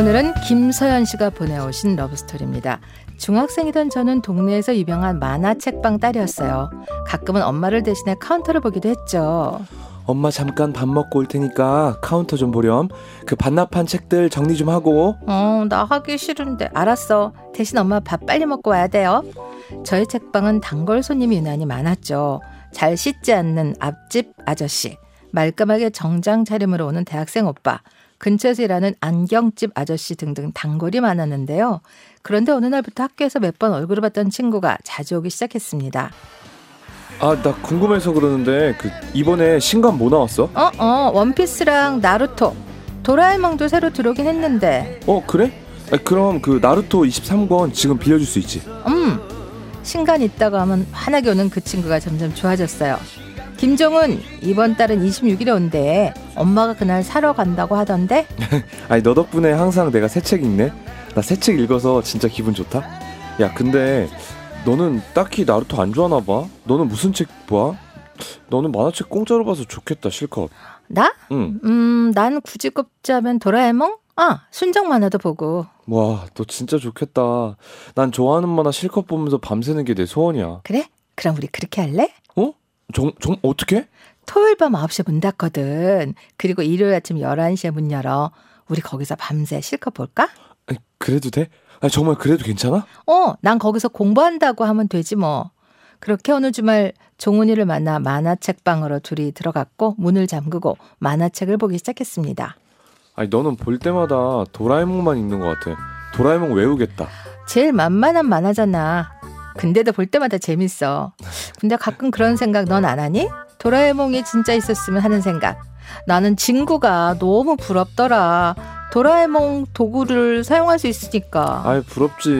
오늘은 김서연 씨가 보내오신 love story입니다. 중학생이던 저는 동네에서 유명한 만화책방 딸이었어요. 가끔은 엄마를 대신해 카운터를 보기도 했죠. 엄마 잠깐 밥 먹고 올 테니까 카운터 좀 보렴. 그 반납한 책들 정리 좀 하고. 어, 나 하기 싫은데. 알았어. 대신 엄마 밥 빨리 먹고 와야 돼요. 저희 책방은 단골 손님이 유난히 많았죠. 잘 씻지 않는 앞집 아저씨, 말끔하게 정장 차림으로 오는 대학생 오빠, 근처에서 일하는 안경집 아저씨 등등 단골이 많았는데요. 그런데 어느 날부터 학교에서 몇 번 얼굴을 봤던 친구가 자주 오기 시작했습니다. 아, 나 궁금해서 그러는데 그 이번에 신간 뭐 나왔어? 어, 어, 원피스랑 나루토, 도라에몽도 새로 들어오긴 했는데. 어, 그래? 아, 그럼 그 나루토 23권 지금 빌려줄 수 있지? 음, 신간 있다고 하면 환하게 오는 그 친구가 점점 좋아졌어요. 김종은 이번 달은 26일에 온대. 엄마가 그날 사러 간다고 하던데. 아니 너 덕분에 항상 내가 새 책 읽네. 나 새 책 읽어서 진짜 기분 좋다. 야 근데 너는 딱히 나루토 안 좋아하나 봐. 너는 무슨 책 봐? 너는 만화책 공짜로 봐서 좋겠다 실컷. 나? 응. 음, 난 굳이 꼽자면 도라에몽? 아, 순정 만화도 보고. 와, 너 진짜 좋겠다. 난 좋아하는 만화 실컷 보면서 밤새는 게 내 소원이야. 그래? 그럼 우리 그렇게 할래? 어? 정, 정, 어떻게? 토요일 밤 9시에 문 닫거든. 그리고 일요일 아침 11시에 문 열어. 우리 거기서 밤새 실컷 볼까? 아니, 그래도 돼? 아니, 정말 그래도 괜찮아? 어, 난 거기서 공부한다고 하면 되지 뭐. 그렇게 어느 주말 종훈이를 만나 만화책방으로 둘이 들어갔고 문을 잠그고 만화책을 보기 시작했습니다. 아니, 너는 볼 때마다 도라에몽만 읽는 것 같아. 도라에몽 외우겠다. 제일 만만한 만화잖아. 근데도 볼 때마다 재밌어. 근데 가끔 그런 생각 넌 안 하니? 도라에몽이 진짜 있었으면 하는 생각. 나는 친구가 너무 부럽더라. 도라에몽 도구를 사용할 수 있으니까. 아이, 부럽지.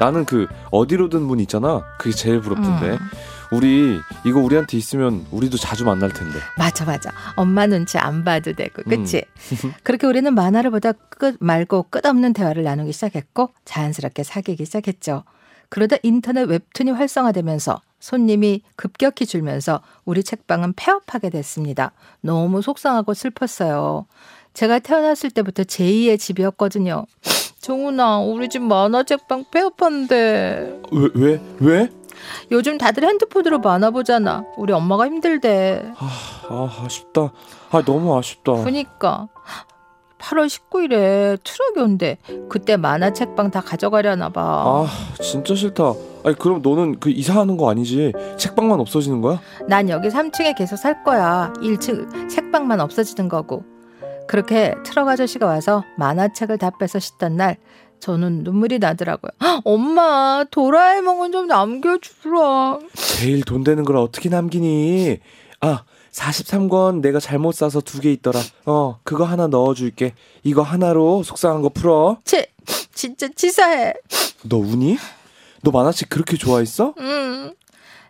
나는 그 어디로든 문 있잖아. 그게 제일 부럽던데. 음. 우리 이거 우리한테 있으면 우리도 자주 만날 텐데. 맞아 맞아. 엄마 눈치 안 봐도 되고. 그치? 음. 그렇게 우리는 만화를 보다 끝 말고 끝없는 대화를 나누기 시작했고 자연스럽게 사귀기 시작했죠. 그러다 인터넷 웹툰이 활성화되면서 손님이 급격히 줄면서 우리 책방은 폐업하게 됐습니다. 너무 속상하고 슬펐어요. 제가 태어났을 때부터 제2의 집이었거든요. 종훈아, 우리 집 만화책방 폐업한대. 왜, 왜? 왜? 요즘 다들 핸드폰으로 만화 보잖아. 우리 엄마가 힘들대. 아, 아쉽다. 아, 너무 아쉽다. 그니까 8월 19일에 트럭이 온대. 그때 만화 책방 다 가져가려나 봐. 아, 진짜 싫다. 아니, 그럼 너는 그 이사하는 거 아니지? 책방만 없어지는 거야? 난 여기 3층에 계속 살 거야. 1층 책방만 없어지는 거고. 그렇게 트럭 아저씨가 와서 만화책을 다 빼서 싣던 날 저는 눈물이 나더라고요. 헉, 엄마 도라에몽은 좀 남겨주라. 제일 돈 되는 걸 어떻게 남기니? 아, 43권 내가 잘못 사서 두 개 있더라. 어, 그거 하나 넣어줄게. 이거 하나로 속상한 거 풀어. 치, 진짜 치사해. 너 우니? 너 만화책 그렇게 좋아했어? 음.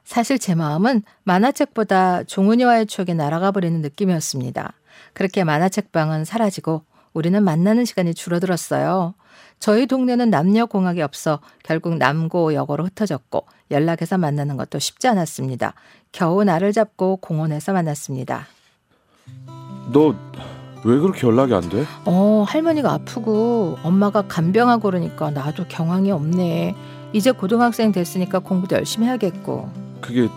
사실 제 마음은 만화책보다 종훈이와의 추억이 날아가 버리는 느낌이었습니다. 그렇게 만화책방은 사라지고 우리는 만나는 시간이 줄어들었어요. 저희 동네는 남녀 공학이 없어 결국 남고 여고로 흩어졌고 연락해서 만나는 것도 쉽지 않았습니다. 겨우 나를 잡고 공원에서 만났습니다. 너 왜 그렇게 연락이 안 돼? 어, 할머니가 아프고 엄마가 간병하고 그러니까 나도 경황이 없네. 이제 고등학생 됐으니까 공부도 열심히 해야겠고. 그게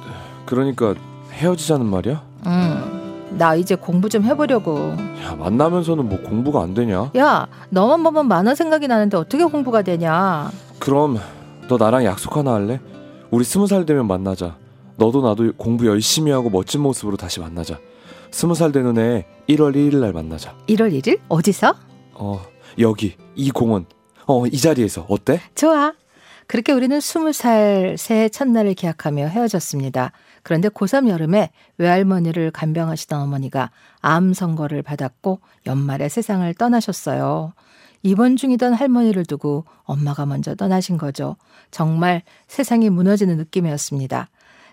그러니까 헤어지자는 말이야? 음, 나 이제 공부 좀 해보려고. 야, 만나면서는 뭐 공부가 안 되냐? 야, 너만 보면 만화 생각이 나는데 어떻게 공부가 되냐? 그럼 너 나랑 약속 하나 할래? 우리 스무 살 되면 만나자. 너도 나도 공부 열심히 하고 멋진 모습으로 다시 만나자. 스무 살 되는 해 1월 1일 날 만나자. 1월 1일? 어디서? 어, 여기 이 공원. 어, 이 자리에서 어때? 좋아. 그렇게 우리는 20살 새해 첫날을 기약하며 헤어졌습니다. 그런데 고3 여름에 외할머니를 간병하시던 어머니가 암 선고를 받았고 연말에 세상을 떠나셨어요. 입원 중이던 할머니를 두고 엄마가 먼저 떠나신 거죠. 정말 세상이 무너지는 느낌이었습니다.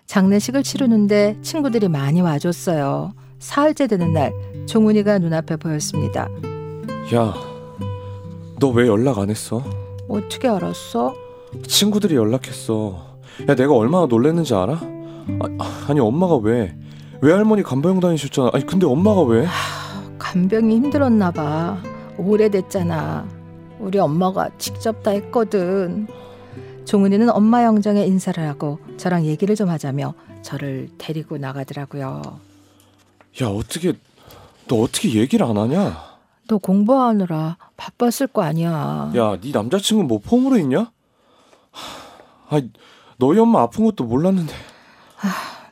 장례식을 치르는데 친구들이 많이 와줬어요. 사흘째 되는 날 종훈이가 눈앞에 보였습니다. 야, 너 왜 연락 안 했어? 어떻게 알았어? 친구들이 연락했어. 야, 내가 얼마나 놀랬는지 알아? 아, 아 니 엄마가 왜? 외할머니 간병 다니셨잖아. 아니 근데 엄마가 왜? 간병이 힘들었나 봐. 오래됐잖아. 우리 엄마가 직접 다 했거든. 종은이는 엄마 영정에 인사를 하고 저랑 얘기를 좀 하자며 저를 데리고 나가더라고요. 야 어떻게 너 어떻게 얘기를 안 하냐? 너 공부하느라 바빴을 거 아니야. 야 네 남자친구 뭐 폼으로 있냐? 아 너희 엄마 아픈 것도 몰랐는데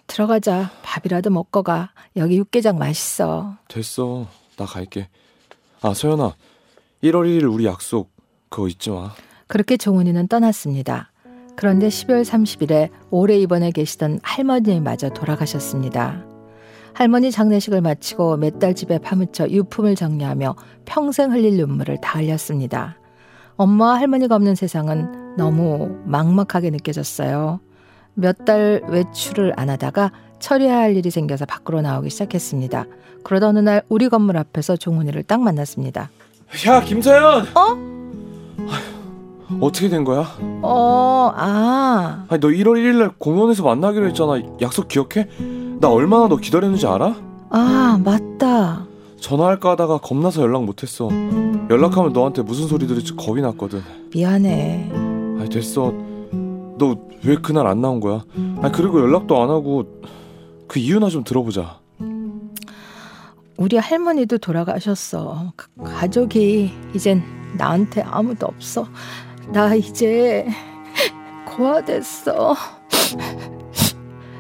들어가자. 밥이라도 먹고 가. 여기 육개장 맛있어. 됐어 나 갈게. 아 서연아 1월 1일 우리 약속 그거 잊지 마. 그렇게 종훈이는 떠났습니다. 그런데 12월 30일에 오래 입원해 계시던 할머니마저 돌아가셨습니다. 할머니 장례식을 마치고 몇 달 집에 파묻혀 유품을 정리하며 평생 흘릴 눈물을 다 흘렸습니다. 엄마와 할머니가 없는 세상은 너무 막막하게 느껴졌어요. 몇 달 외출을 안 하다가 처리해야 할 일이 생겨서 밖으로 나오기 시작했습니다. 그러다 어느 날 우리 건물 앞에서 종훈이를 딱 만났습니다. 야 김서연. 어? 어떻게 된 거야? 어, 아. 아니 너 1월 1일 날 공원에서 만나기로 했잖아. 약속 기억해? 나 얼마나 너 기다렸는지 알아? 아, 맞다. 전화할까 하다가 겁나서 연락 못했어. 연락하면 너한테 무슨 소리 들을지 겁이 났거든. 미안해. 아니 됐어. 너 왜 그날 안 나온 거야? 아 그리고 연락도 안 하고 그 이유나 좀 들어보자. 우리 할머니도 돌아가셨어. 가- 가족이 이젠 나한테 아무도 없어. 나 이제 고아됐어.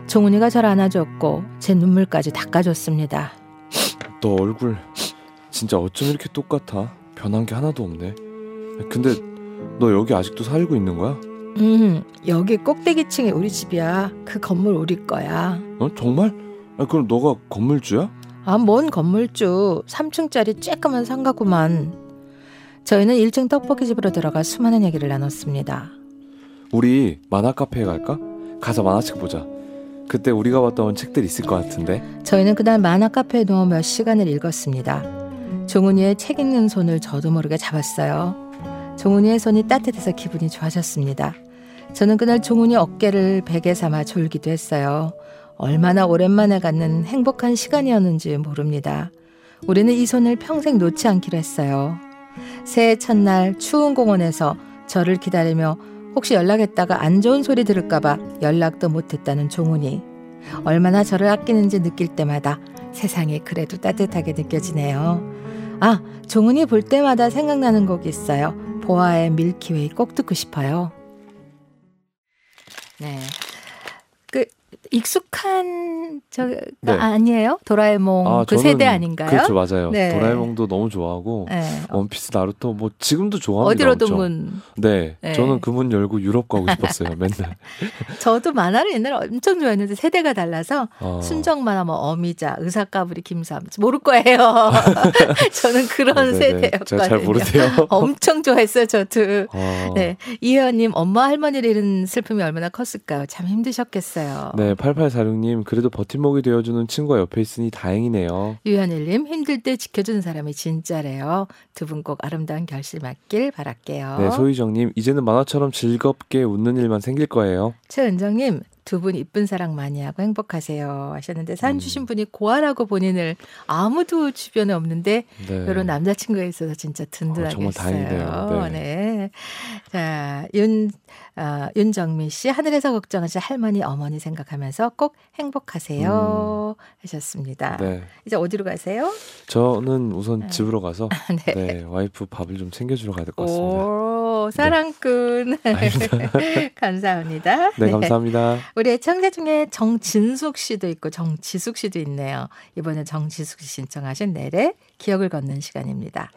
종훈이가 절 안아줬고 제 눈물까지 닦아줬습니다. 너 얼굴 진짜 어쩜 이렇게 똑같아? 변한 게 하나도 없네. 근데 너 여기 아직도 살고 있는 거야? 음, 여기 꼭대기층이 우리 집이야. 그 건물 우리 거야. 어 정말? 아 그럼 너가 건물주야? 아, 뭔 건물주. 3층짜리 쬐끄만 상가구만. 저희는 1층 떡볶이 집으로 들어가 수많은 얘기를 나눴습니다. 우리 만화 카페에 갈까? 가서 만화책 보자. 그때 우리가 봤던 책들 있을 것 같은데. 저희는 그날 만화 카페에 누워 몇 시간을 읽었습니다. 종훈이의 책 읽는 손을 저도 모르게 잡았어요. 종훈이의 손이 따뜻해서 기분이 좋아졌습니다. 저는 그날 종훈이 어깨를 베개 삼아 졸기도 했어요. 얼마나 오랜만에 갖는 행복한 시간이었는지 모릅니다. 우리는 이 손을 평생 놓지 않기로 했어요. 새해 첫날 추운 공원에서 저를 기다리며 혹시 연락했다가 안 좋은 소리 들을까봐 연락도 못했다는 종훈이. 얼마나 저를 아끼는지 느낄 때마다 세상이 그래도 따뜻하게 느껴지네요. 아, 종훈이 볼 때마다 생각나는 곡이 있어요. 보아의 밀키웨이 꼭 듣고 싶어요. 네. 그 익숙한 저 네. 아니에요? 도라에몽 그 저는- 세대 아닌가요? 그렇죠 맞아요. 네. 도라에몽도 너무 좋아하고 네. 원피스 나루토 뭐 지금도 좋아합니다. 어디로든 엄청. 문. 네, 네. 저는 그 문 열고 유럽 가고 싶었어요. 맨날. 저도 만화를 옛날에 엄청 좋아했는데 세대가 달라서 어. 순정 만화 뭐 어미자, 의사까불이 김삼 모를 거예요. 저는 그런 어, 네네. 세대였거든요. 제가 잘 모르세요. 엄청 좋아했어요, 저도. 어. 네. 이혜연님, 엄마 할머니를 잃은 슬픔이 얼마나 컸을까요? 참 힘드셨겠어요. 네, 8846님 그래도 버팀목이 되어주는 친구가 옆에 있으니 다행이네요. 유현일님, 힘들 때 지켜주는 사람이 진짜래요. 두 분 꼭 아름다운 결실 맞길 바랄게요. 네, 소희정님 이제는 만화처럼 즐겁게 웃는 일만 생길 거예요. 최은정님, 두분 이쁜 사랑 많이 하고 행복하세요. 하셨는데, 사연 음. 주신 분이 고아라고 본인을 아무도 주변에 없는데, 네. 이런 남자친구가 있어서 진짜 든든하겠어요. 어, 정말 다행이네요. 네. 네. 자, 윤, 어, 윤정민 씨, 하늘에서 걱정하시 할머니, 어머니 생각하면서 꼭 행복하세요. 하셨습니다. 음. 네, 이제 어디로 가세요? 저는 우선 네. 집으로 가서 네. 네, 와이프 밥을 좀 챙겨주러 가야 될 것 같습니다. 오, 사랑꾼. 아닙니다. 감사합니다. 네, 감사합니다. 우리 애청자 중에 정진숙 씨도 있고 정지숙 씨도 있네요. 이번에 정지숙 씨 신청하신 내래 기억을 걷는 시간입니다.